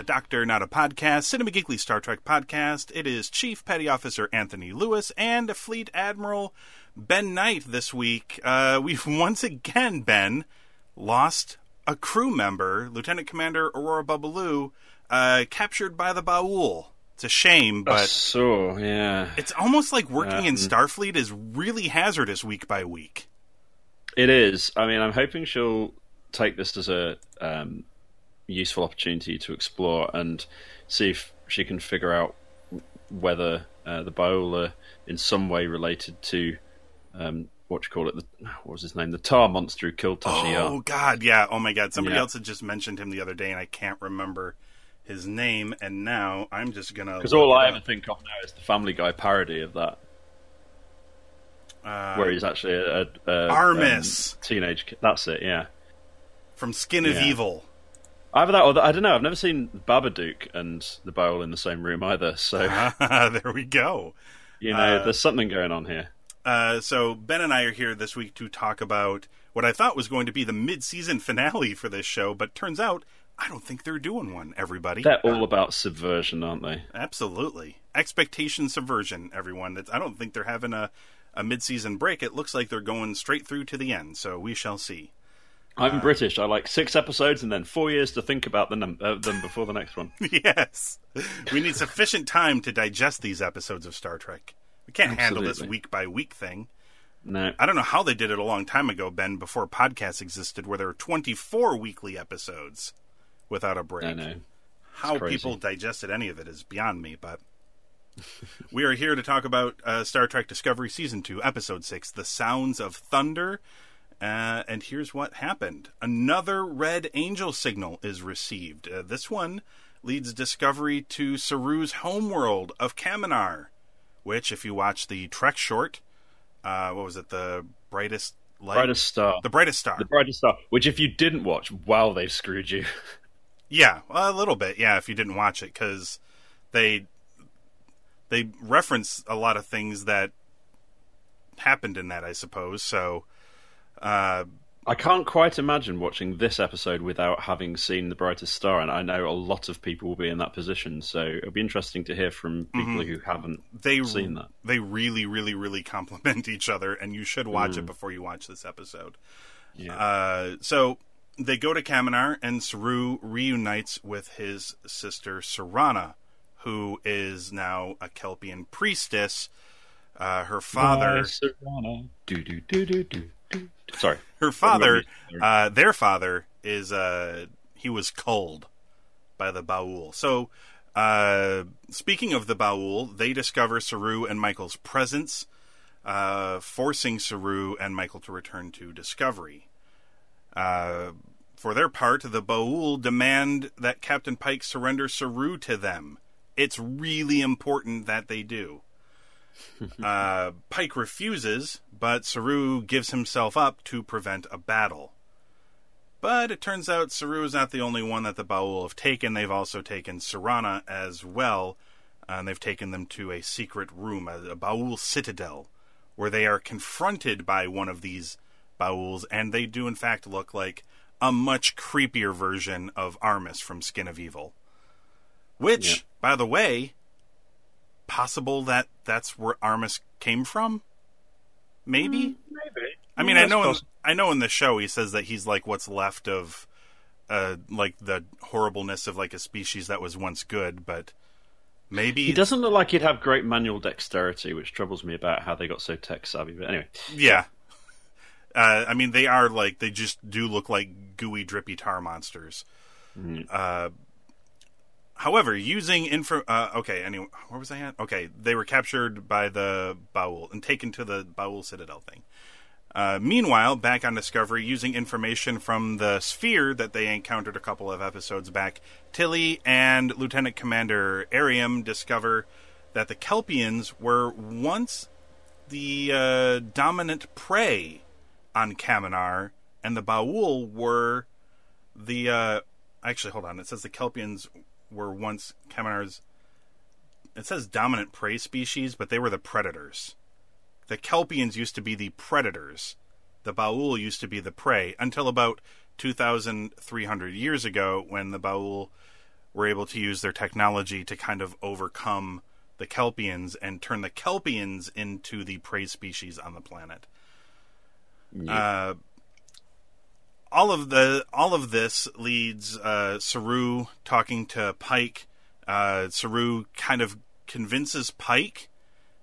A Doctor, Not a Podcast, Cinema Geekly Star Trek podcast. It is Chief Petty Officer Anthony Lewis and Fleet Admiral Ben Knight this week. Uh, we've once again, Ben, lost a crew member, Lieutenant Commander Aurora Babalu, uh, captured by the Baul. It's a shame, but so yeah, it's almost like working in Um, Starfleet is really hazardous week by week. it is. I mean, I'm hoping she'll take this as a um, useful opportunity to explore and see if she can figure out whether uh, the Biola in some way related to um, what you call it. The, what was his name? The Tar monster who killed Tasha Oh God, yeah. Oh my God. Somebody Yeah. else had just mentioned him the other day, and I can't remember his name. And now I'm just gonna Because all I up. ever think of now is the Family Guy parody of that, uh, where he's actually a, a, a Armus. um, teenage kid. That's it. Yeah. from Skin of Yeah. Evil. Either that, or I don't know. I've never seen Babadook and the Bible in the same room either. So there we go. you know, Uh, there's something going on here. Uh, so Ben and I are here this week to talk about what I thought was going to be the mid-season finale for this show, but turns out I don't think they're doing one. Everybody, They're all about subversion, aren't they? Absolutely. Expectation subversion, everyone. It's, I don't think they're having a, a mid season break. It looks like they're going straight through to the end, so we shall see. I'm British. I like six episodes and then four years to think about the num- uh, them before the next one. yes. We need sufficient time to digest these episodes of Star Trek. We can't handle this week by week thing. No, I don't know how they did it a long time ago, Ben, before podcasts existed, where there were 24 weekly episodes without a break. I know. How crazy. people digested any of it is beyond me, but we are here to talk about uh, Star Trek Discovery Season 2, Episode 6, The Sounds of Thunder. Uh, and here's what happened another red angel signal is received. Uh, this one leads Discovery to Saru's homeworld of Kaminar, which, if you watch the Trek short, uh, what was it, the brightest light? brightest star. The brightest star. The brightest star. Which, if you didn't watch, wow, they've screwed you. Yeah, a little bit. Yeah, if you didn't watch it, because they they reference a lot of things that happened in that, I suppose. So, uh, I can't quite imagine watching this episode without having seen the brightest star, and I know a lot of people will be in that position. So it'll be interesting to hear from people who haven't they seen that. they really, really, really complement each other, and you should watch it before you watch this episode. Yeah. Uh, so they go to Kaminar, and Saru reunites with his sister Siranna, who is now a Kelpian priestess. Uh, her father. Do, do, do, do, do, do. Sorry. her father, uh, their father, is uh, he was culled by the Baul. So, uh, speaking of the Baul, they discover Saru and Michael's presence, uh, forcing Saru and Michael to return to Discovery. Uh, for their part, the Baul demand that Captain Pike surrender Saru to them. It's really important that they do. uh, Pike refuses, but Saru gives himself up to prevent a battle. But it turns out Saru is not the only one that the Baul have taken. They've also taken Siranna as well, and they've taken them to a secret room, a, a Baul citadel, where they are confronted by one of these Bauls, and they do in fact look like a much creepier version of Armus from Skin of Evil. Which, Yeah. by the way, possible that that's where Armus came from? Maybe. Maybe. I mean, Mm, I know, in. I know in the show he says that he's like what's left of, uh, like the horribleness of like a species that was once good, but maybe He doesn't look like he'd have great manual dexterity, which troubles me about how they got so tech savvy. But anyway, Yeah. Uh, I mean, they are like they just do look like gooey, drippy tar monsters. Uh, however, using info. Uh, okay, anyway, where was I at? Okay, they were captured by the Baul and taken to the Baul Citadel thing. Uh, meanwhile, back on Discovery, using information from the sphere that they encountered a couple of episodes back, Tilly and Lieutenant Commander Airiam discover that the Kelpians were once the uh, dominant prey on Kaminar, and the Baul were the. Uh, actually, hold on. It says the Kelpians were once Kaminar's. It says dominant prey species, but they were the predators. The Kelpians used to be the predators. The Baul used to be the prey until about 2,300 years ago when the Baul were able to use their technology to kind of overcome the Kelpians and turn the Kelpians into the prey species on the planet. Uh, all of the all of this leads uh, Saru talking to Pike. Uh, Saru kind of convinces Pike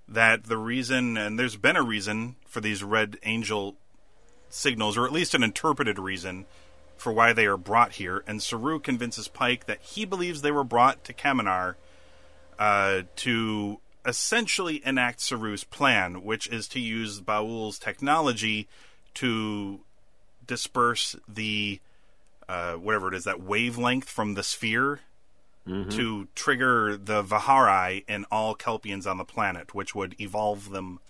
that the reason, and there's been a reason for these Red Angel signals, or at least an interpreted reason for why they are brought here. And Saru convinces Pike that he believes they were brought to Kaminar uh, to essentially enact Saru's plan, which is to use Baul's technology to disperse the uh, whatever it is that wavelength from the sphere to trigger the Vahar'ai in all Kelpians on the planet, which would evolve them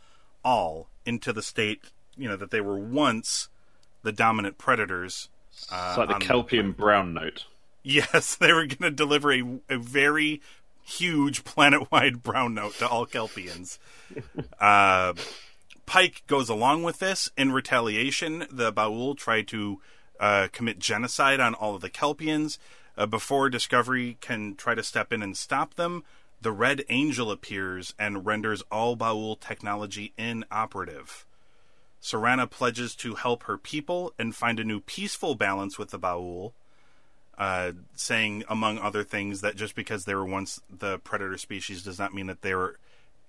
all into the state you know that they were once the dominant predators. Uh, it's like the Kelpian brown note. Yes, they were going to deliver a, a very huge planet-wide brown note to all Kelpians. uh, Pike goes along with this. In retaliation, the Baul try to uh, commit genocide on all of the Kelpians. Uh, before Discovery can try to step in and stop them, the Red Angel appears and renders all Baul technology inoperative. Siranna pledges to help her people and find a new peaceful balance with the Baul uh, saying, among other things, that just because they were once the predator species does not mean that they were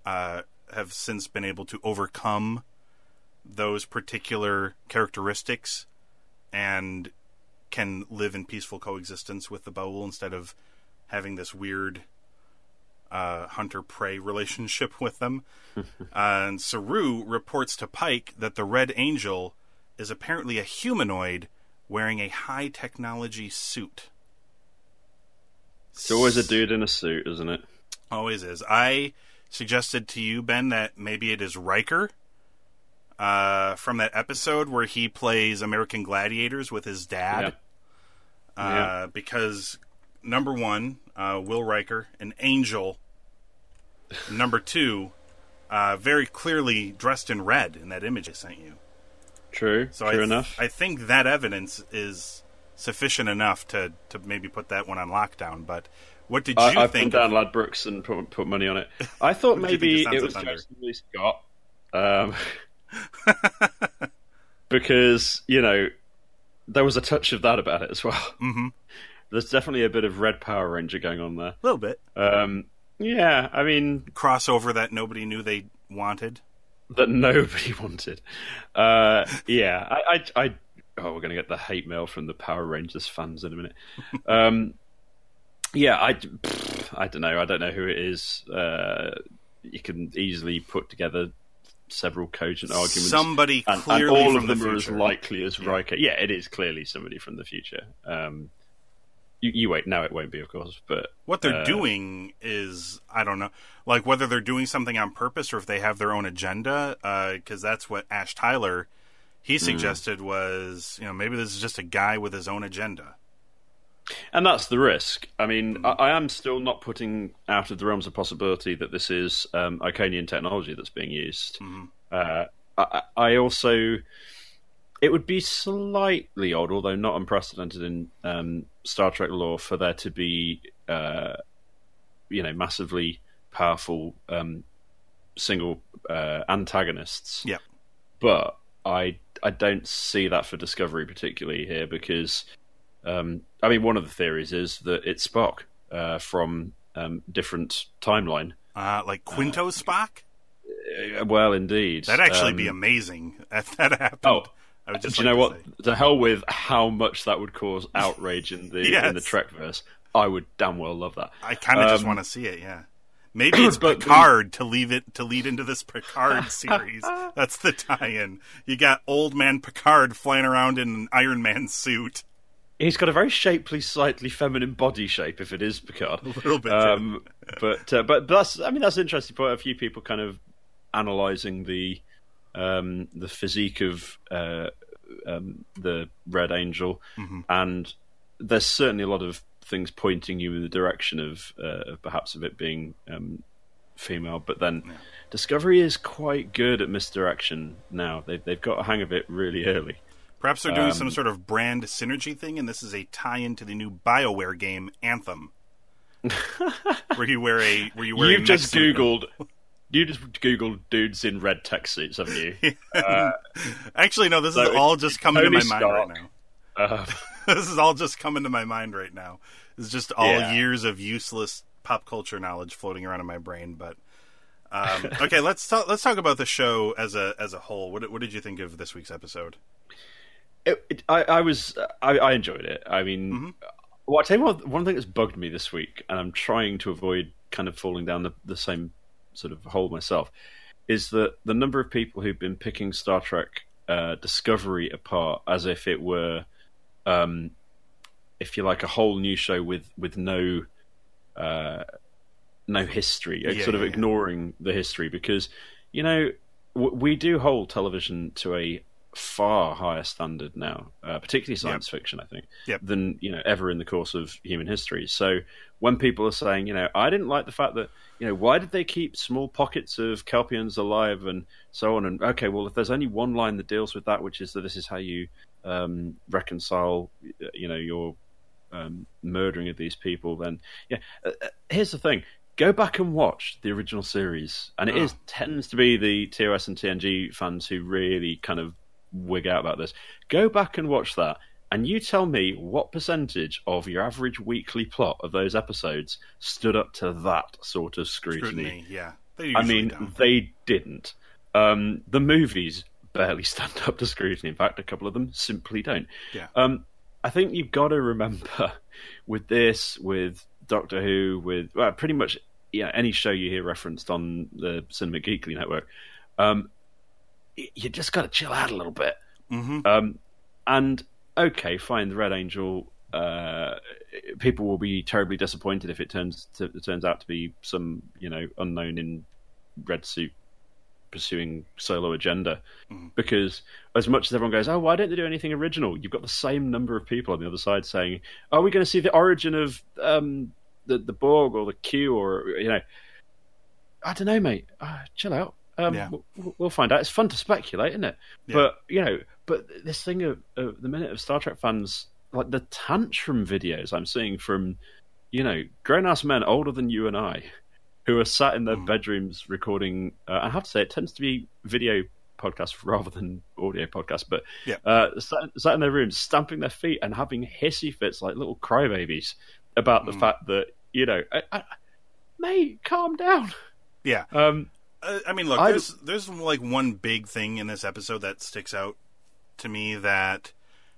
uh, have since been able to overcome those particular characteristics and can live in peaceful coexistence with the Baul instead of having this weird uh, hunter prey relationship with them. uh, and Saru reports to Pike that the Red Angel is apparently a humanoid wearing a high technology suit. It's always a dude in a suit, isn't it? Always is. I suggested to you, Ben, that maybe it is Riker uh, from that episode where he plays American Gladiators with his dad. Yeah. Uh, Yeah. Because, number one, uh, Will Riker, an angel. number two, uh, very clearly dressed in red in that image I sent you. True. So True I, th- enough. I think that evidence is sufficient enough to, to maybe put that one on lockdown. But what did you I, I've think? of- down Ladbrokes and put, put money on it. I thought What did you think maybe it was Jason Lee Scott. Um, because, you know, there was a touch of that about it as well. Mhm. There's definitely a bit of Red Power Ranger going on there. A little bit. Um, yeah, I mean, crossover that nobody knew they wanted. that nobody wanted. Uh, yeah, I, I, I, oh, we're going to get the hate mail from the Power Rangers fans in a minute. Um, yeah, I, pff, I don't know. I don't know who it is. Uh, you can easily put together several cogent arguments. Somebody and, and clearly all from of them the are as likely as Riker. Yeah, it is clearly somebody from the future. Um, you, you wait. No, it won't be, of course. But What they're uh, doing is, I don't know, like whether they're doing something on purpose or if they have their own agenda, because that's what Ash Tyler he Hmm. suggested was, you know, maybe this is just a guy with his own agenda. And that's the risk. I mean. I, I am still not putting out of the realms of possibility that this is um, Iconian technology that's being used. Mm-hmm. Uh, I, I also, it would be slightly odd, although not unprecedented in um, Star Trek lore, for there to be, uh, you know, massively powerful um, single uh, antagonists. Yeah, But I I don't see that for Discovery particularly here because um, I mean one of the theories is that it's Spock uh, from um, different timeline. Uh, like Quinto Spock? Uh, well, indeed. That'd actually be Um, amazing if that happened. Oh, I would just do you know what? say. To hell with how much that would cause outrage in the in the Trekverse. I would damn well love that. I kind of just Um, want to see it. Yeah, maybe it's but Picard to leave it to lead into this Picard series. That's the tie-in. You got old man Picard flying around in an Iron Man suit. He's got a very shapely, slightly feminine body shape. If it is Picard, a little bit, Um, but uh, but that's I mean that's an interesting point. A few people kind of analysing the um, the physique of uh, um, the Red Angel, Mm-hmm. and there's certainly a lot of things pointing you in the direction of uh, perhaps of it being um, female. But then Discovery is quite good at misdirection now. They've they've got a hang of it really early. Perhaps they're doing Um, some sort of brand synergy thing, and this is a tie-in to the new Bioware game Anthem, where you wear a where you wear. You've just googled. You just googled dudes in red tech suits, haven't you? Actually, no. This So is all just coming to my mind right now. Uh, this is all just coming to my mind right now. It's just all Yeah. years of useless pop culture knowledge floating around in my brain. But um, okay, let's talk. Let's talk about the show as a as a whole. What, what did you think of this week's episode? It, it, I, I was, I, I enjoyed it. I mean, well, I tell you what, one thing that's bugged me this week, and I'm trying to avoid kind of falling down the, the same sort of hole myself, is that the number of people who've been picking Star Trek uh, Discovery apart as if it were, um, if you like, a whole new show with with no. Uh, no history, Yeah, sort of yeah, yeah. ignoring the history because you know we do hold television to a far higher standard now, uh, particularly science fiction, I think, Yep. than you know ever in the course of human history. So when people are saying, you know, I didn't like the fact that you know why did they keep small pockets of Kelpians alive and so on, and okay, well if there's only one line that deals with that, which is that this is how you um, reconcile, you know, your um, murdering of these people, then yeah. Uh, uh, here's the thing: go back and watch the original series, and it Oh. is tends to be the TOS and TNG fans who really kind of wig out about this. Go back and watch that, and you tell me what percentage of your average weekly plot of those episodes stood up to that sort of scrutiny. Scrutiny. Yeah, I mean, don't. they didn't. Um, the movies barely stand up to scrutiny. In fact, a couple of them simply don't. Yeah. Um, I think you've got to remember with this, with Doctor Who, with well, pretty much yeah, any show you hear referenced on the Cinema Geekly network, um, you just got to chill out a little bit. Mhm. Um, and okay, fine, the Red Angel. Uh, people will be terribly disappointed if it turns to, it turns out to be some you know unknown in red suit pursuing solo agenda because as much as everyone goes oh why don't they do anything original you've got the same number of people on the other side saying are we going to see the origin of um, the the Borg or the Q or you know I don't know mate uh, chill out um, Yeah. we'll, we'll find out it's fun to speculate isn't it Yeah. but you know but this thing of, of the minute of Star Trek fans like the tantrum videos I'm seeing from you know grown ass men older than you and I who are sat in their Mm. bedrooms recording. Uh, I have to say, it tends to be video podcasts rather than audio podcasts, but Yeah. uh, sat, sat in their rooms, stamping their feet and having hissy fits like little crybabies about the Mm. fact that you know, I, I, mate, calm down. Yeah. Um, Uh, I mean, look, I- there's there's like one big thing in this episode that sticks out to me that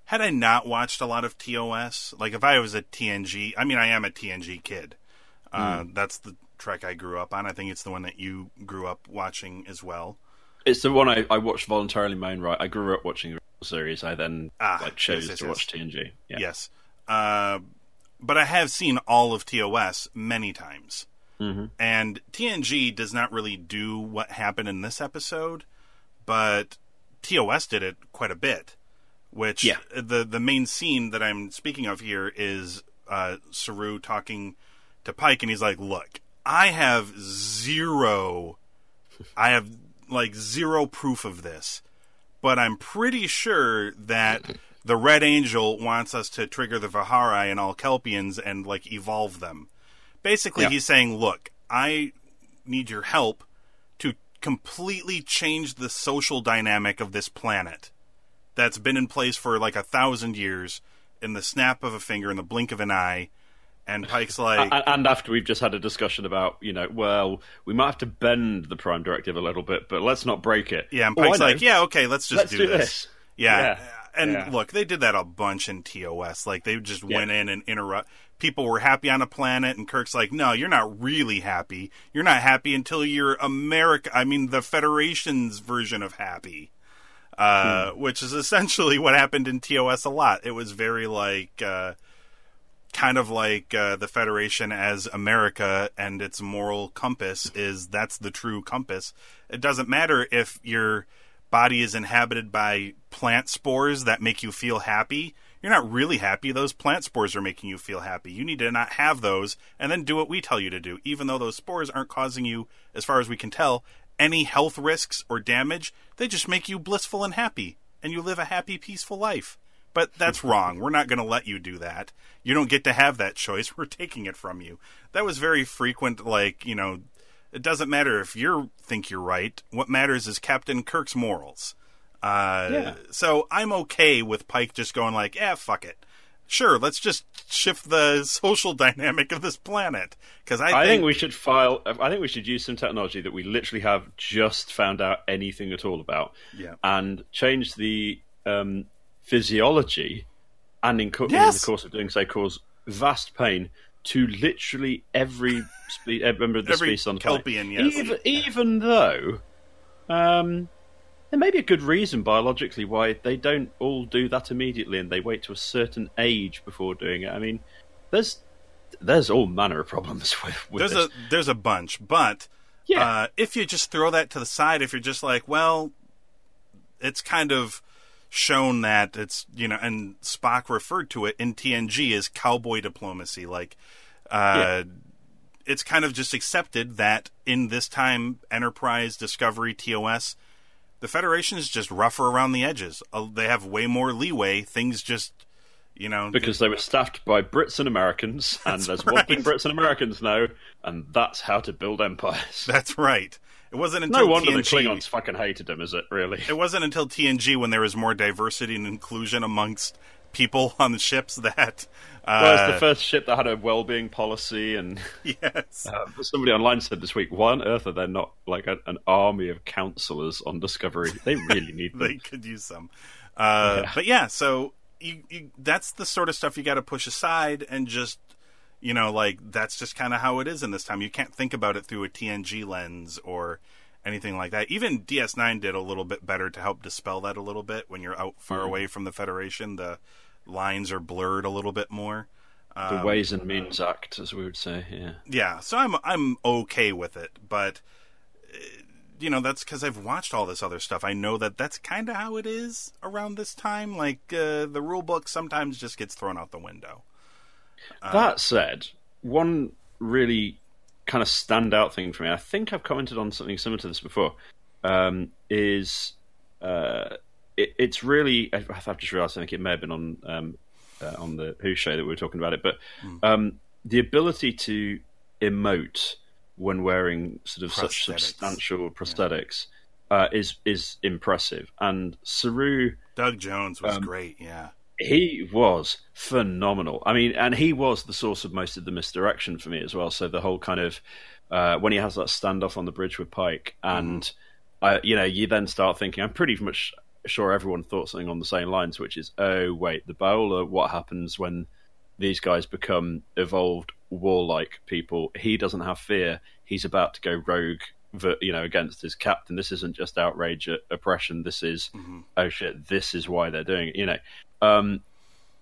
had I not watched a lot of TOS, like if I was a TNG, I mean, I am a TNG kid. Uh, Hmm. That's the Trek I grew up on. I think it's the one that you grew up watching as well. it's the one I, I watched voluntarily in my own right. I grew up watching the series. I then Ah, like chose yes, yes, to yes. watch TNG. Yeah. Yes. Uh, but I have seen all of TOS many times. Hmm And TNG does not really do what happened in this episode, but TOS did it quite a bit. Which Yeah. the the main scene that I'm speaking of here is uh, Saru talking to Pike, and he's like, "Look, I have zero, I have like zero proof of this, but I'm pretty sure that the Red Angel wants us to trigger the Vahar'ai and all Kelpians and like evolve them." Basically, Yeah. he's saying, "Look, I need your help to completely change the social dynamic of this planet that's been in place for like a thousand years in the snap of a finger in the blink of an eye and pike's like and, after we've just had a discussion about you know well we might have to bend the prime directive a little bit but let's not break it yeah and Oh, pike's know. like yeah okay let's just let's do, do this. this Yeah. Yeah. And Yeah. look, they did that a bunch in TOS. Like they just Yeah. went in and interrupt. People were happy on a planet, and Kirk's like, "No, you're not really happy. You're not happy until you're America. I mean, the Federation's version of happy." Uh, Hmm. Which is essentially what happened in TOS a lot. It was very like, uh, kind of like uh, the Federation as America and its moral compass is that's the true compass. It doesn't matter if your body is inhabited by plant spores that make you feel happy. You're not really happy. Those plant spores are making you feel happy. You need to not have those and then do what we tell you to do, even though those spores aren't causing you, as far as we can tell, any health risks or damage. They just make you blissful and happy, and you live a happy, peaceful life. But that's wrong. We're not going to let you do that. You don't get to have that choice. We're taking it from you. That was very frequent, like, you know, it doesn't matter if you think you're right. What matters is Captain Kirk's morals. Uh, Yeah. So I'm okay with Pike just going like, "Yeah, fuck it. Sure, let's just shift the social dynamic of this planet." Because I, I think we should file. I think we should use some technology that we literally have just found out anything at all about, Yeah. and change the um, physiology, and in, co- in the course of doing so, cause vast pain to literally every spe- uh, member of the Every species on the planet. Yes. Even, even though um, there may be a good reason biologically why they don't all do that immediately, and they wait to a certain age before doing it. I mean, there's there's all manner of problems with, with there's this. a there's a bunch, but Yeah. uh, if you just throw that to the side, if you're just like, well, it's kind of shown that it's you know, and Spock referred to it in TNG as cowboy diplomacy, like. Uh, It's kind of just accepted that in this time, Enterprise, Discovery, TOS, the Federation is just rougher around the edges. Uh, they have way more leeway. Things just, you know, because they were staffed by Brits and Americans, and there's one thing Brits and Americans know, and that's how to build empires. that's right. It wasn't until No wonder the Klingons fucking hated them, is it? Really? It wasn't until TNG when there was more diversity and inclusion amongst people on the ships that. Uh, Well, it's the first ship that had a well-being policy, and yes. uh, somebody online said this week, "Why on earth are there not like a, an army of counselors on Discovery? They really need them." they could use some. Uh, Yeah. But yeah, so you, you, that's the sort of stuff you got to push aside and just, you know, like that's just kind of how it is in this time. You can't think about it through a TNG lens or anything like that. Even DS9 did a little bit better to help dispel that a little bit when you're out far Mhm. away from the Federation. The lines are blurred a little bit more. the Ways and Means Act, as we would say. Yeah. Yeah, so I'm I'm okay with it, but uh, you know that's because I've watched all this other stuff. I know that that's kind of how it is around this time. Like uh, the rule book sometimes just gets thrown out the window. That said, one really kind of standout thing for me, I think I've commented on something similar to this before, um, is uh, it, it's really. I- I've just realised. I think it may have been on um, uh, on the Who show that we were talking about it, but um, the ability to emote when wearing sort of such substantial prosthetics uh, is is impressive. And Saru Doug Jones was Um, great. Yeah, he was phenomenal. I mean, and he was the source of most of the misdirection for me as well. So the whole kind of uh, when he has that standoff on the bridge with Pike, and uh, you know, you then start thinking, I'm pretty much sure everyone thought something on the same lines, which is, oh wait, the Baola, what happens when these guys become evolved warlike people? He doesn't have fear. He's about to go rogue. You know, against his captain. This isn't just outrage at oppression. This is, oh shit, this is why they're doing it. You know, um,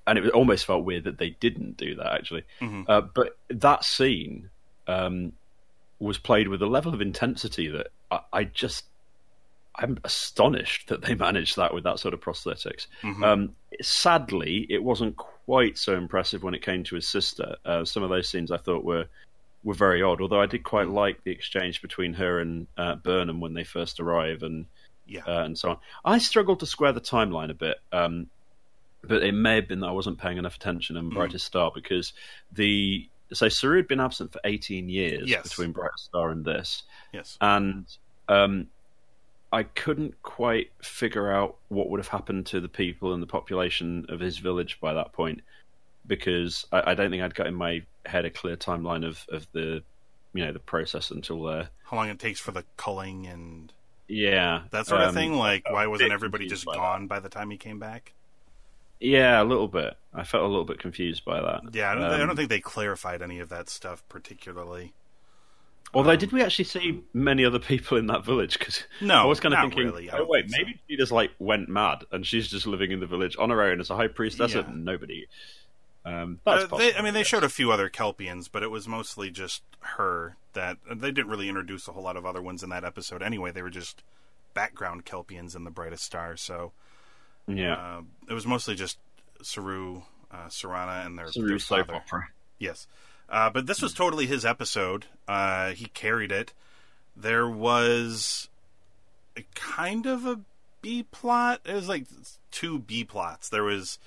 and it almost felt weird that they didn't do that actually. Uh, but that scene um, was played with a level of intensity that I, I just I'm astonished that they managed that with that sort of prosthetics. Um, sadly, it wasn't quite so impressive when it came to his sister. Uh, some of those scenes I thought were were very odd. Although I did quite like the exchange between her and uh, Burnham when they first arrive and yeah. uh, and so on. I struggled to square the timeline a bit, um, but it may have been that I wasn't paying enough attention in Brightest Star because the so Saru had been absent for 18 years Yes. between Bright Star and this, Yes. and um, I couldn't quite figure out what would have happened to the people and the population of his village by that point, because I, I don't think I'd got in my head a clear timeline of, of the, you know, the process until there. How long it takes for the culling and Yeah, that sort of um, thing. Like, why wasn't everybody just by that. gone by the time he came back? Yeah, a little bit. I felt a little bit confused by that. Yeah, I don't, I Um, don't think they clarified any of that stuff particularly. Although, Um, did we actually see many other people in that village? Because No, I was kind of thinking, really, oh wait, think so. maybe she just like went mad and she's just living in the village on her own as a high priestess Yeah. of nobody. Um, Uh, they, I mean, they showed a few other Kelpians, but it was mostly just her. That they didn't really introduce a whole lot of other ones in that episode. Anyway, they were just background Kelpians in the Brightest Star. So yeah, uh, it was mostly just Saru, uh, Siranna, and their, Saru their father. Yes. Uh, but this was totally his episode. Uh, he carried it. There was a kind of a B plot. It was like two B plots. There was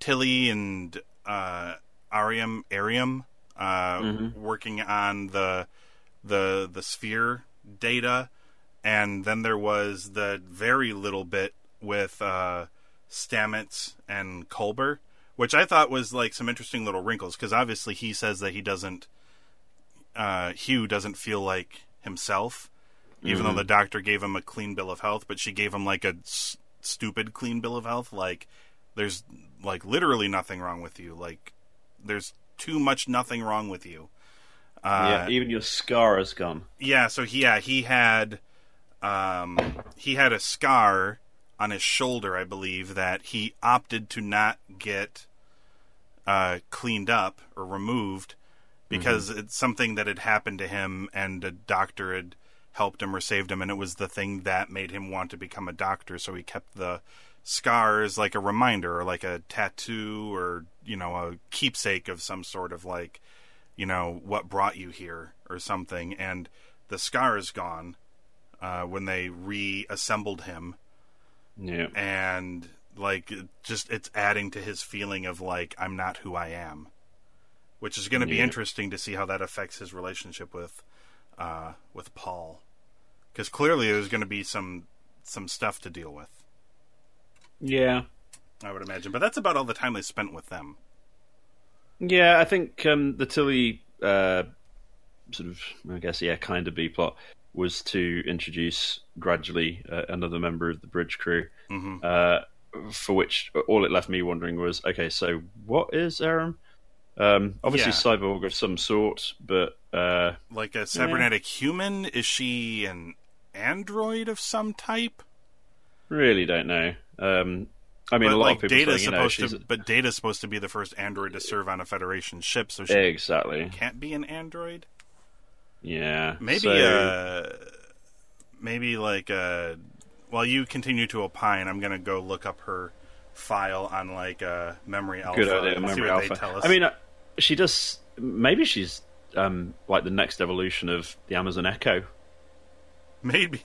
Tilly and uh, Airiam, Airiam uh, Mhm. working on the the the sphere data, and then there was the very little bit with uh, Stamets and Culber, which I thought was like some interesting little wrinkles because obviously he says that he doesn't, uh, Hugh doesn't feel like himself, even though the doctor gave him a clean bill of health, but she gave him like a s- stupid clean bill of health. Like there's like literally nothing wrong with you. Like there's too much nothing wrong with you. yeah, Uh, even your scar is gone. yeah, so he, yeah, he had um he had a scar on his shoulder, I believe, that he opted to not get uh cleaned up or removed because it's something that had happened to him and a doctor had helped him or saved him and it was the thing that made him want to become a doctor, so he kept the scar as like a reminder or like a tattoo or, you know, a keepsake of some sort of like you know what brought you here or something. And the scar is gone uh, when they reassembled him Yeah, and like it just it's adding to his feeling of like i'm not who i am. Which is going to be interesting to see how that affects his relationship with uh, with paul. Because clearly there's going to be some some stuff to deal with. Yeah, i would imagine. But that's about all the time they spent with them. Yeah. I think um, the Tilly uh, sort of, I guess, yeah, kind of B plot was to introduce gradually uh, another member of the bridge crew. hmm uh, for which all it left me wondering was, okay, so what is Aram? Um, obviously, Yeah. cyborg of some sort, but uh, like a cybernetic human is she an android of some type really don't know. Um, I mean, but a lot like of people Data's saying, know, supposed she's to, but Data's supposed to be the first android to serve on a Federation ship, so she exactly, can't be an android. Yeah, Maybe, So- uh, maybe like, uh, while you continue to opine, I'm gonna go look up her file on like uh, Memory Alpha. good idea, memory alpha. Tell us. I mean, uh, she does. Maybe she's um, like the next evolution of the Amazon Echo. maybe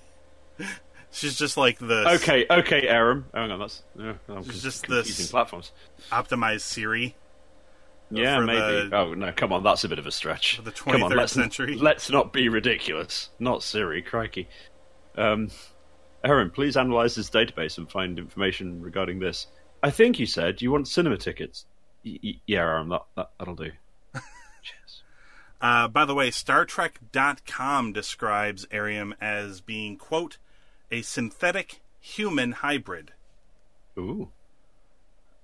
she's just like the Okay, okay, Aram. Hang on, that's yeah, con- just this- platforms. optimized Siri. Yeah, maybe. the- oh no, come on, that's a bit of a stretch. The come on, let's, century. Let's not be ridiculous. Not Siri, crikey. Um, Aaron, please analyze this database and find information regarding this. I think you said you want cinema tickets. Y- y- yeah, Aaron, that, that that'll do. Cheers. Uh, by the way, StarTrek.com describes Airiam as being, quote, a synthetic human hybrid. Ooh,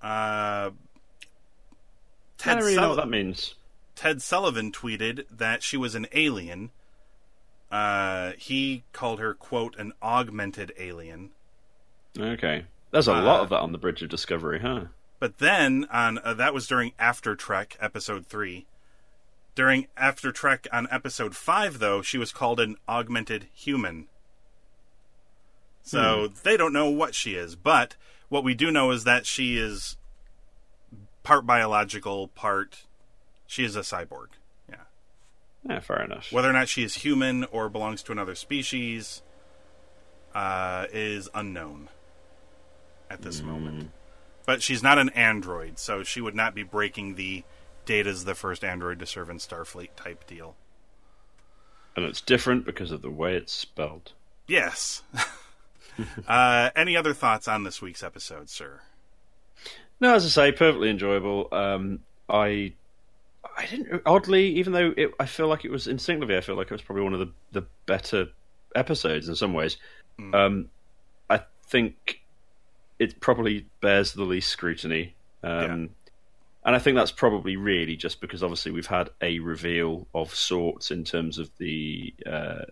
Uh, I Ted, don't really know what that means. Ted Sullivan tweeted that she was an alien. Uh, he called her, quote, an augmented alien. Okay, there's a Uh, lot of that on the Bridge of Discovery, huh? But then on uh, that was during After Trek episode 3. During After Trek on episode 5 though, she was called an augmented human. So they don't know what she is, but what we do know is that she is part biological, part she is a cyborg. Yeah. Yeah, fair enough. Whether or not she is human or belongs to another species uh, is unknown at this moment. But she's not an android, so she would not be breaking the Data's the first android to serve in Starfleet type deal. And it's different because of the way it's spelled. Yes. uh, any other thoughts on this week's episode, sir? No, as I say, perfectly enjoyable. Um, I, I didn't oddly, even though it, I feel like it was instinctively, I feel like it was probably one of the the better episodes in some ways. Mm. Um, I think it probably bears the least scrutiny. Um, And I think that's probably really just because obviously we've had a reveal of sorts in terms of the uh,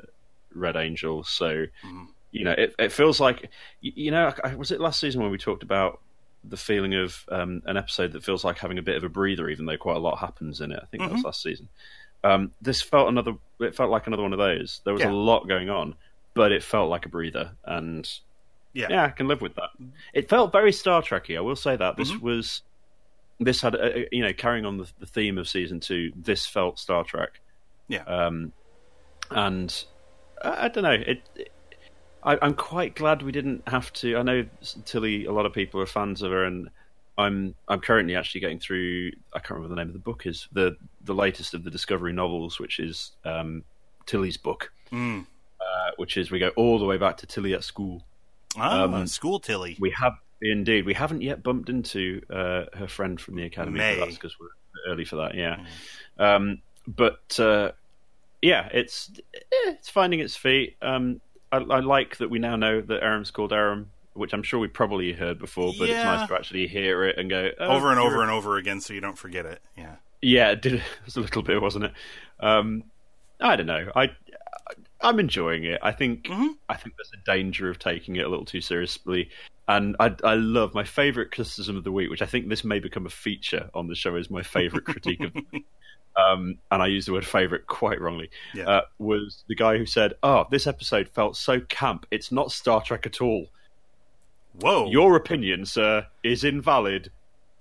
Red Angel. So, Mhm. you know, it, it feels like, you know, was it last season when we talked about the feeling of um, an episode that feels like having a bit of a breather, even though quite a lot happens in it? I think that was last season. Um, this felt another. It felt like another one of those. There was Yeah. a lot going on, but it felt like a breather, and Yeah. yeah, I can live with that. It felt very Star Trekky. I will say that this Mm-hmm. was this had a, a- you know carrying on the, the theme of season two. This felt Star Trek. Yeah. Um, and I, I don't know. It, it- I, I'm quite glad we didn't have to. I know Tilly. A lot of people are fans of her, and I'm I'm currently actually getting through. I can't remember the name of the book. Is the the latest of the Discovery novels, which is um, Tilly's book, Mm. uh, which is we go all the way back to Tilly at school. Oh, Um, school Tilly. We have indeed. We haven't yet bumped into uh, her friend from the academy. That's because we're early for that. Yeah. Um, but uh, yeah, it's eh, it's finding its feet. Um, I, I like that we now know that Aram's called Aram, which I'm sure we probably heard before. But it's nice to actually hear it and go oh, over and over and over again, so you don't forget it. Yeah. Yeah, it did. It was a little bit, wasn't it? Um, I don't know. I I'm enjoying it. I think Mhm. I think there's a danger of taking it a little too seriously. And I, I love my favorite criticism of the week, which I think this may become a feature on the show, is my favorite critique of. the week. Um, and I use the word favorite quite wrongly. Yeah. Uh, was the guy who said, "Oh, this episode felt so camp. It's not Star Trek at all." Whoa. Your opinion, sir, is invalid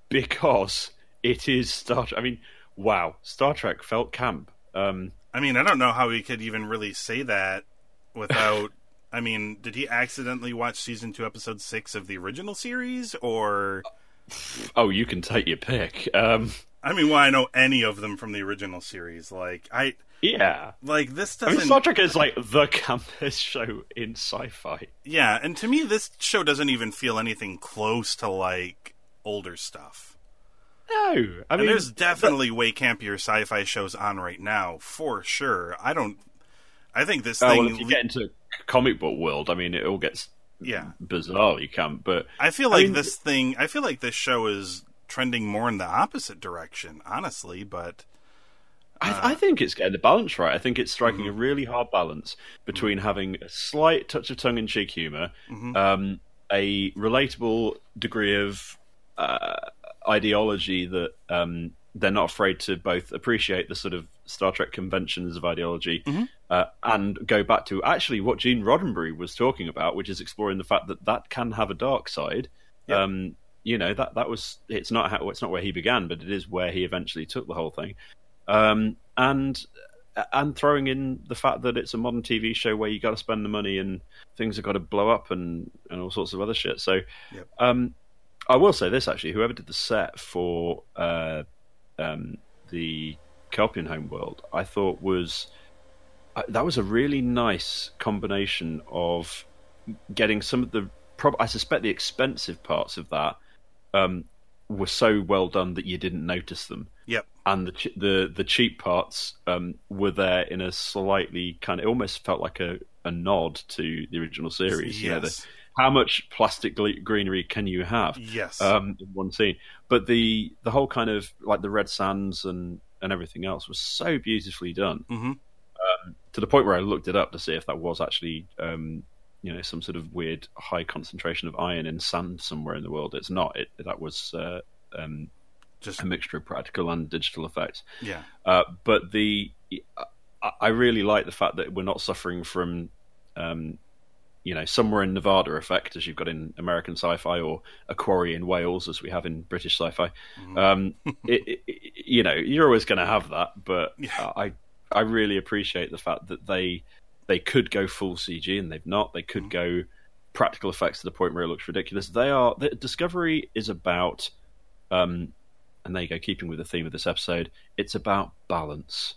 because it is Star Trek. I mean, wow, Star Trek felt camp. Um, I mean, I don't know how he could even really say that without. I mean, did he accidentally watch season two, episode six of the original series, or? oh, you can take your pick. Um, I mean, well, I know any of them from the original series. Like, I yeah, like this I doesn't. mean, Star Trek is like the campus show in sci-fi. Yeah, and to me, this show doesn't even feel anything close to like older stuff. No, I And mean, there's definitely way campier sci-fi shows on right now, for sure. I don't. I think this oh, thing. well, if you get into comic book world, I mean, it all gets yeah, bizarre. You can't, but I feel I like mean- this thing. I feel like this show is trending more in the opposite direction, honestly. But I, I think it's getting the balance right. I think it's striking Mm-hmm. a really hard balance between having a slight touch of tongue-in-cheek humor, Mm-hmm. um, a relatable degree of uh, ideology that um, they're not afraid to both appreciate the sort of Star Trek conventions of ideology Mm-hmm. uh, and go back to actually what Gene Roddenberry was talking about, which is exploring the fact that that can have a dark side. Yeah. Um, you know that that was it's not how, it's not where he began, but it is where he eventually took the whole thing um, and and throwing in the fact that it's a modern TV show where you got to spend the money and things have got to blow up and, and all sorts of other shit. So, Yep. um, I will say this actually: whoever did the set for uh, um, the Kelpian homeworld, I thought was uh, that was a really nice combination of getting some of the. Prob- I suspect the expensive parts of that um, were so well done that you didn't notice them yep, and the ch- the the cheap parts um, were there in a slightly kind of it almost felt like a, a nod to the original series. You know, the, Yes. How much plastic greenery can you have yes, um, in one scene? But the the whole kind of like the red sands and and everything else was so beautifully done hmm to the point where I looked it up to see if that was actually. Um, you know, some sort of weird high concentration of iron in sand somewhere in the world. It's not. It that was uh, um, just a mixture of practical and digital effects. yeah, Uh, but the I- I really like the fact that we're not suffering from, um, you know, somewhere in Nevada effect as you've got in American sci-fi or a quarry in Wales as we have in British sci-fi. Um, it, it, you know, you're always going to have that, but Yeah. I I really appreciate the fact that they they could go full CG and they've not. They could go practical effects to the point where it looks ridiculous. They are the Discovery is about um, and there you go, keeping with the theme of this episode, it's about balance.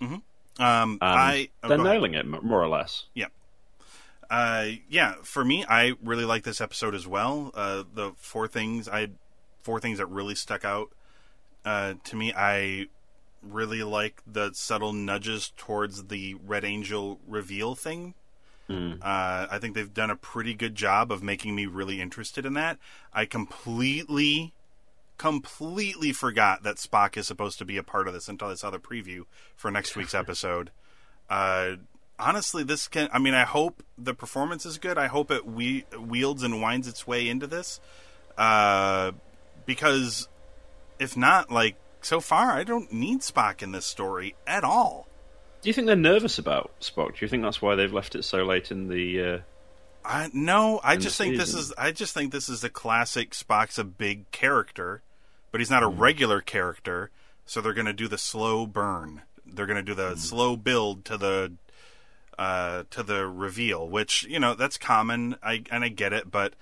Um, I oh, they're go ahead. nailing it, more or less. Uh, yeah, for me, I really like this episode as well. Uh, the four things I, four things that really stuck out uh, to me. I really like the subtle nudges towards the Red Angel reveal thing. Uh, I think they've done a pretty good job of making me really interested in that. I completely, completely forgot that Spock is supposed to be a part of this until I saw the preview for next week's episode. Honestly, this can. I mean, I hope the performance is good. I hope it we- wields and winds its way into this. Uh, because if not, like so far, I don't need Spock in this story at all. Do you think they're nervous about Spock? Do you think that's why they've left it so late in the? Uh... I no, I just think this is. I just think this is the classic. Spock's a big character, but he's not a regular character. So they're going to do the slow burn. They're going to do the slow build to the uh, to the reveal, which you know that's common. I and I get it, but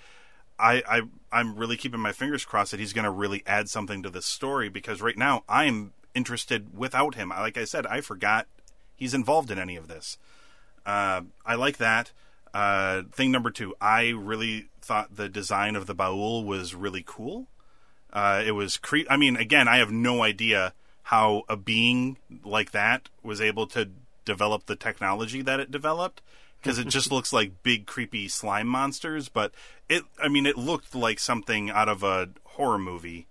I, I I'm really keeping my fingers crossed that he's going to really add something to this story because right now I'm interested without him. Like I said, I forgot he's involved in any of this. Uh, I like that. Uh, thing number two, I really thought the design of the Ba'ul was really cool. Uh, it was cre- I mean, again, I have no idea how a being like that was able to develop the technology that it developed because it just looks like big creepy slime monsters. But it, I mean, it looked like something out of a horror movie.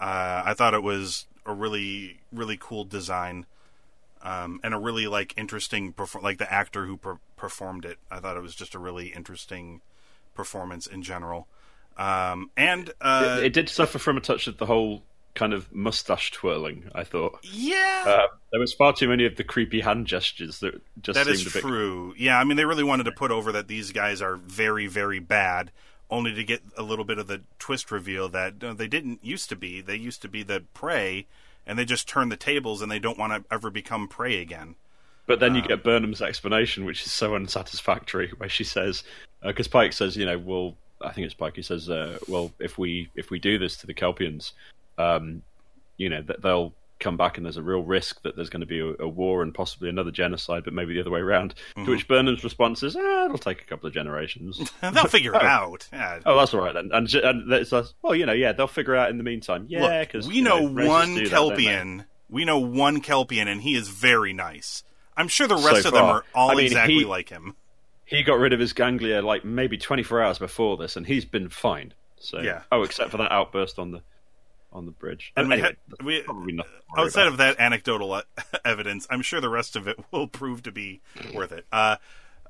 Uh, I thought it was a really, really cool design um, and a really like interesting perfor- like the actor who per- performed it. I thought it was just a really interesting performance in general. Um, and uh, it, it did suffer from a touch of the whole kind of mustache twirling. I thought yeah, uh, there was far too many of the creepy hand gestures that just that seemed is bit. true. Yeah, I mean they really wanted to put over that these guys are very, very bad, only to get a little bit of the twist reveal that uh, they didn't used to be. They used to be the prey, and they just turn the tables, and they don't want to ever become prey again. But then Um, you get Burnham's explanation, which is so unsatisfactory, where she says, because Pike says, you know, well, I think it's Pike. He says, uh, well, if we if we do this to the Kelpians, um, you know, that they'll come back and there's a real risk that there's going to be a, a war and possibly another genocide, but maybe the other way around. Mm-hmm. To which Burnham's response is, ah, it'll take a couple of generations. They'll figure it out. Yeah. oh, that's all right then. And, and it's like, well, you know, yeah, they'll figure it out in the meantime. Yeah, because we know, races one do that. Kelpian. We know one Kelpian, and he is very nice. I'm sure the So rest of them are all I mean, exactly he- like him. he got rid of his ganglia like maybe 24 hours before this, and he's been fine. So, Yeah. oh, except for that outburst on the on the bridge. And But we had- we- Outside about. of that anecdotal e- evidence, I'm sure the rest of it will prove to be worth it. Uh,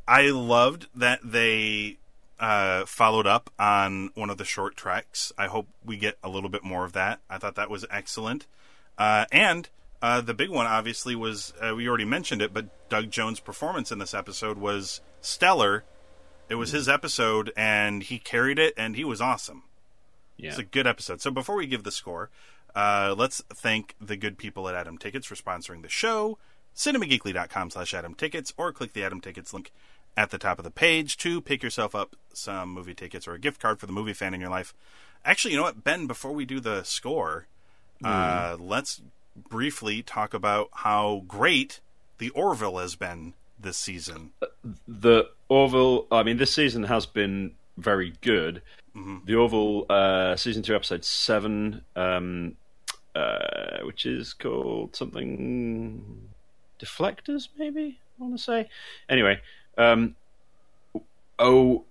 I loved that they uh, followed up on one of the Short Treks. I hope we get a little bit more of that. I thought that was excellent. Uh, and uh, the big one, obviously, was uh, we already mentioned it, but Doug Jones' performance in this episode was stellar. It was his episode, and he carried it, and he was awesome. Yeah. It's a good episode. So before we give the score, uh, let's thank the good people at Atom Tickets for sponsoring the show. cinemageekly.com slash Atom Tickets or click the Atom Tickets link at the top of the page to pick yourself up some movie tickets or a gift card for the movie fan in your life. Actually, you know what, Ben, before we do the score, uh, let's briefly talk about how great the Orville has been this season. the Orville. I mean, this season has been very good. Mm-hmm. The Orville, uh, season two, episode seven, um, uh, which is called something deflectors, maybe I want to say. Anyway, um, oh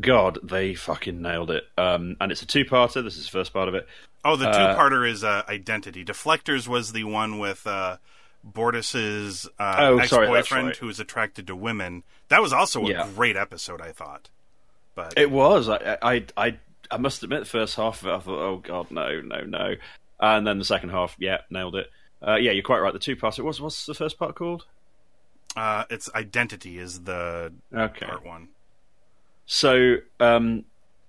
god, they fucking nailed it. Um, and it's a two-parter. This is the first part of it. Oh, the Uh, two-parter is uh, Identity. Deflectors was the one with uh, Bortus's uh, Oh, ex-boyfriend right. who is attracted to women. That was also a Yeah. great episode, I thought. It was. I, I, I, I must admit, the first half of it, I thought, oh god, no, no, no, and then the second half, yeah, nailed it. Uh, yeah, you're quite right. The two parts. It was. What's the first part called? uh, it's Identity is the Okay. part one. So, um,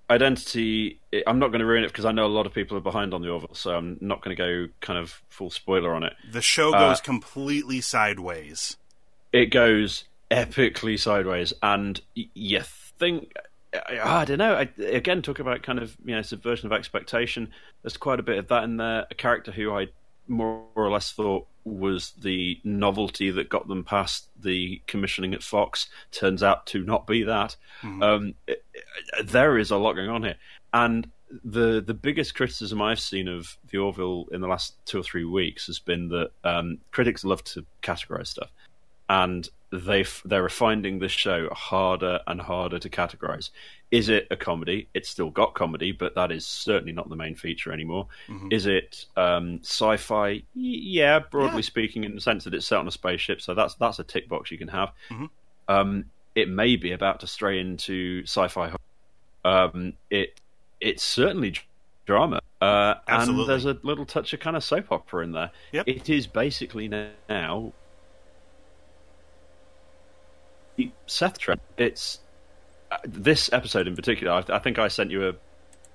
identity. I'm not going to ruin it because I know a lot of people are behind on the Orville, so I'm not going to go kind of full spoiler on it. The show Uh, goes completely sideways. It goes epically sideways, and you think. I, I don't know. I, again, talk about kind of you know subversion of expectation. There's quite a bit of that in there. A character who I more or less thought was the novelty that got them past the commissioning at Fox turns out to not be that. Mm-hmm. Um, it, it, there is a lot going on here, and the the biggest criticism I've seen of the Orville in the last two or three weeks has been that um, critics love to categorize stuff, and they they're finding this show harder and harder to categorize. Is it a comedy? It's still got comedy, but that is certainly not the main feature anymore. Mm-hmm. Is it um, sci-fi? Y- yeah, broadly Yeah. speaking, in the sense that it's set on a spaceship, so that's that's a tick box you can have. Mhm. Um, it may be about to stray into sci-fi. Um, it it's certainly drama, uh, and there's a little touch of kind of soap opera in there. Yep. It is basically now Seth Trek. It's uh, this episode in particular. I, I think I sent you a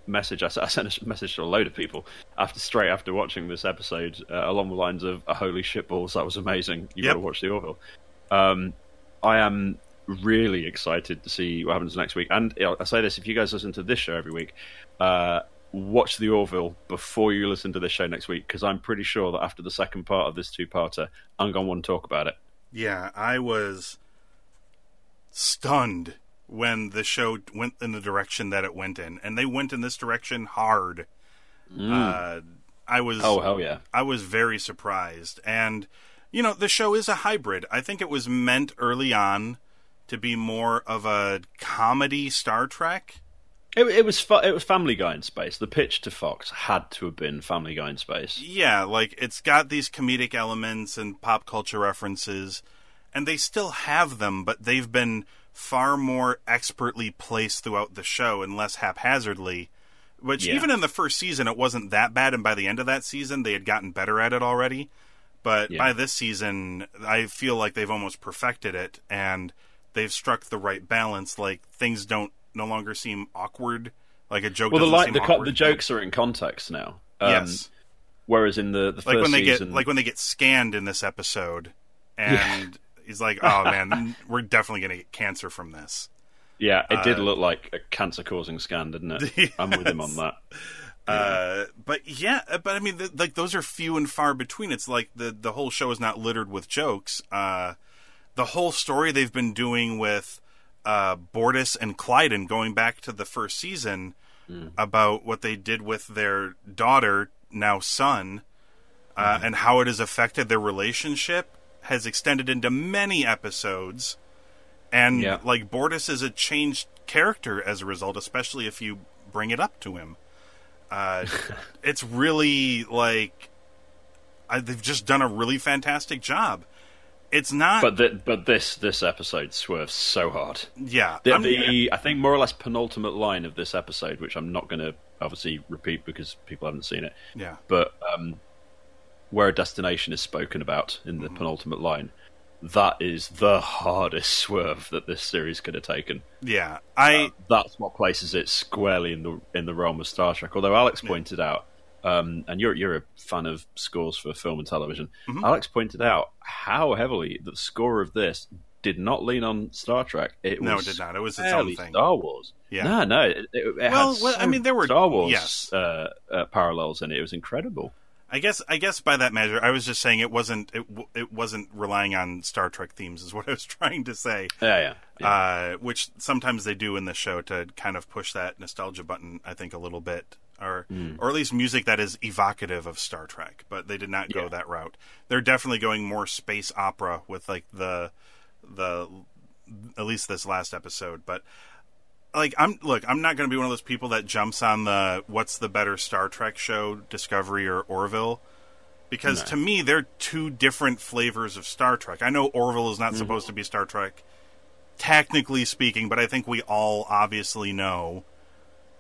message. I, s- I sent a message to a load of people after straight after watching this episode, uh, along the lines of uh, "Holy shit balls, that was amazing! You gotta watch the Orville." Um, I am really excited to see what happens next week. And you know, I say this: if you guys listen to this show every week, uh, watch the Orville before you listen to this show next week, because I'm pretty sure that after the second part of this two-parter, I'm going to want to talk about it. Yeah, I was stunned when the show went in the direction that it went in, and they went in this direction hard. Uh, I was Oh hell yeah! I was very surprised, and you know the show is a hybrid. I think it was meant early on to be more of a comedy Star Trek. It, it was it was Family Guy in space. The pitch to Fox had to have been Family Guy in space. Yeah, like it's got these comedic elements and pop culture references, and they still have them, but they've been far more expertly placed throughout the show and less haphazardly. Which Yeah. even in the first season, it wasn't that bad, and by the end of that season, they had gotten better at it already. But Yeah. by this season, I feel like they've almost perfected it, and they've struck the right balance. Like things don't no longer seem awkward. Like a joke. Well, the the, co- the jokes are in context now. Um, yes. Whereas in the, the first like when they season, get like when they get scanned in this episode, and he's like, "Oh man, we're definitely gonna get cancer from this." yeah, it did uh, look like a cancer-causing scan, didn't it? I'm with him on that. Uh, but yeah, but I mean, th like those are few and far between. It's like the the whole show is not littered with jokes. Uh, the whole story they've been doing with uh, Bortus and Klyden, going back to the first season, about what they did with their daughter, now son, uh, and how it has affected their relationship, has extended into many episodes. And Yeah. like Bortus is a changed character as a result, especially if you bring it up to him. Uh, it's really like I, they've just done a really fantastic job. It's not, But but this this episode swerves so hard. yeah. The, the I think more or less penultimate line of this episode, which I'm not going to obviously repeat because people haven't seen it, yeah, but um, where a destination is spoken about in Mm-hmm. the penultimate line, that is the hardest swerve that this series could have taken. yeah. I That's what places it squarely in the in the realm of Star Trek. Although Alex pointed out, um, and you're you're a fan of scores for film and television. Mm-hmm. Alex pointed out how heavily the score of this did not lean on Star Trek. It No, was it did not. It was its own thing. Star Wars. Yeah. No, no. It, it, it Well, well, I mean, there were- Star Wars yes. uh, uh, parallels in it. It was incredible. I guess I guess by that measure, I was just saying it wasn't it it wasn't relying on Star Trek themes, is what I was trying to say. Yeah, yeah. yeah. Uh, which sometimes they do in the show to kind of push that nostalgia button, I think, a little bit, or Hmm. or at least music that is evocative of Star Trek. But they did not go Yeah. that route. They're definitely going more space opera with like the the at least this last episode. But like I'm look, I'm not going to be one of those people that jumps on the what's the better Star Trek show, Discovery or Orville. Because No. to me, they're two different flavors of Star Trek. I know Orville is not Mm-hmm. supposed to be Star Trek, technically speaking, but I think we all obviously know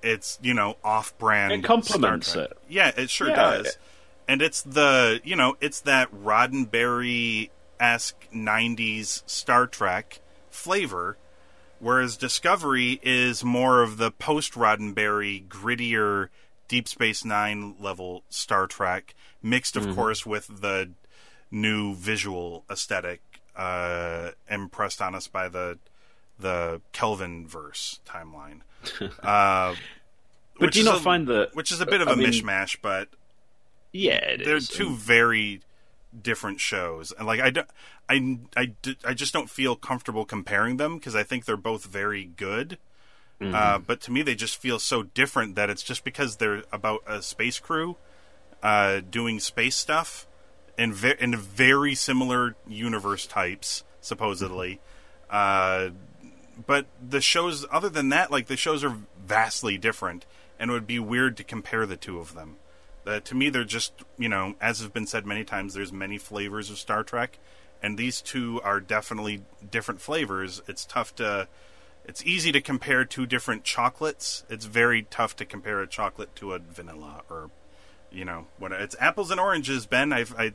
it's you know off-brand. It complements it. Yeah, it sure Yeah, does. it- And it's the you know it's that Roddenberry esque '90s Star Trek flavor, whereas Discovery is more of the post Roddenberry grittier Deep Space Nine level Star Trek, mixed of course with the new visual aesthetic uh, impressed on us by the the Kelvin verse timeline. Uh, But which do you is not a- find that? which is a bit of I a mean- mishmash, but Yeah, it they're is. two And very different shows, and like I don't, I just don't feel comfortable comparing them because I think they're both very good. Mm-hmm. Uh, but to me, they just feel so different that it's just because they're about a space crew uh, doing space stuff in ve- in very similar universe types, supposedly. Uh, but the shows, other than that, like the shows are vastly different, and it would be weird to compare the two of them. Uh, to me, they're just you know, as has been said many times, there's many flavors of Star Trek, and these two are definitely different flavors. It's tough to, it's easy to compare two different chocolates. It's very tough to compare a chocolate to a vanilla or, you know, what it's apples and oranges. Ben, I've, I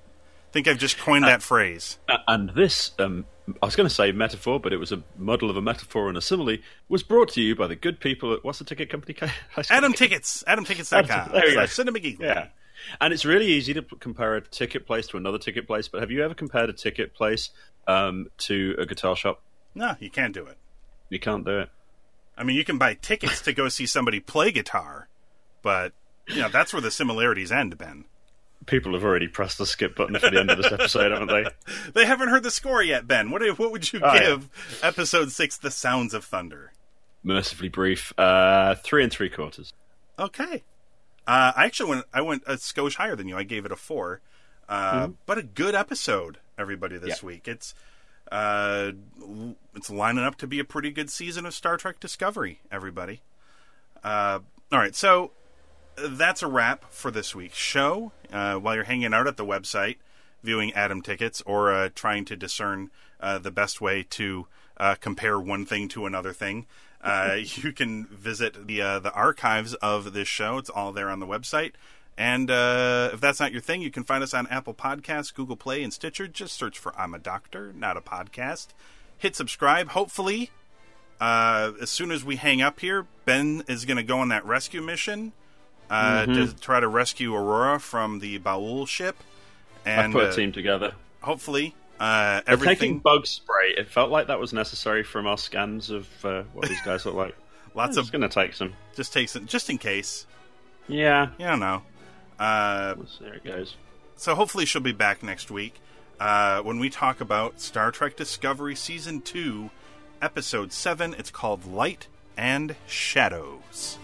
think I've just coined that phrase. and this, um, I was going to say metaphor, but it was a muddle of a metaphor and a simile. Was brought to you by the good people at what's the ticket company? Atom Tickets, AtomTickets.com. There we go. Cinema Geekly. Yeah. And it's really easy to compare a ticket place to another ticket place, but have you ever compared a ticket place um, to a guitar shop? No, you can't do it. You can't do it. I mean, you can buy tickets to go see somebody play guitar, but you know that's where the similarities end, Ben. People have already pressed the skip button for the end of this episode, haven't they? They haven't heard the score yet, Ben. What what would you Oh, yeah. give episode six, "The Sounds of Thunder"? Mercifully brief. Uh, three and three quarters. Okay, uh, I actually went. I went a skosh higher than you. I gave it a four, uh, but a good episode, everybody. This Mm-hmm. Yeah. week, it's uh, it's lining up to be a pretty good season of Star Trek Discovery. Everybody. Uh, all right, so that's a wrap for this week's show. Uh, while you're hanging out at the website, viewing Atom tickets, or uh, trying to discern uh, the best way to uh, compare one thing to another thing, uh, you can visit the uh, the archives of this show. It's all there on the website. And uh, if that's not your thing, you can find us on Apple Podcasts, Google Play, and Stitcher. Just search for "I'm a Doctor," not a podcast. Hit subscribe. Hopefully, uh, as soon as we hang up here, Ben is going to go on that rescue mission uh, to try to rescue Aurora from the Ba'ul ship. I And put uh, a team together. hopefully, uh, Taking bug spray, it felt like that was necessary from our scans of uh, what these guys look like. Lots It's of going to take some. just take some, just in case. Yeah. You don't know. Uh, There it goes. so hopefully she'll be back next week uh, when we talk about Star Trek Discovery Season 2, Episode 7. It's called Light and Shadows.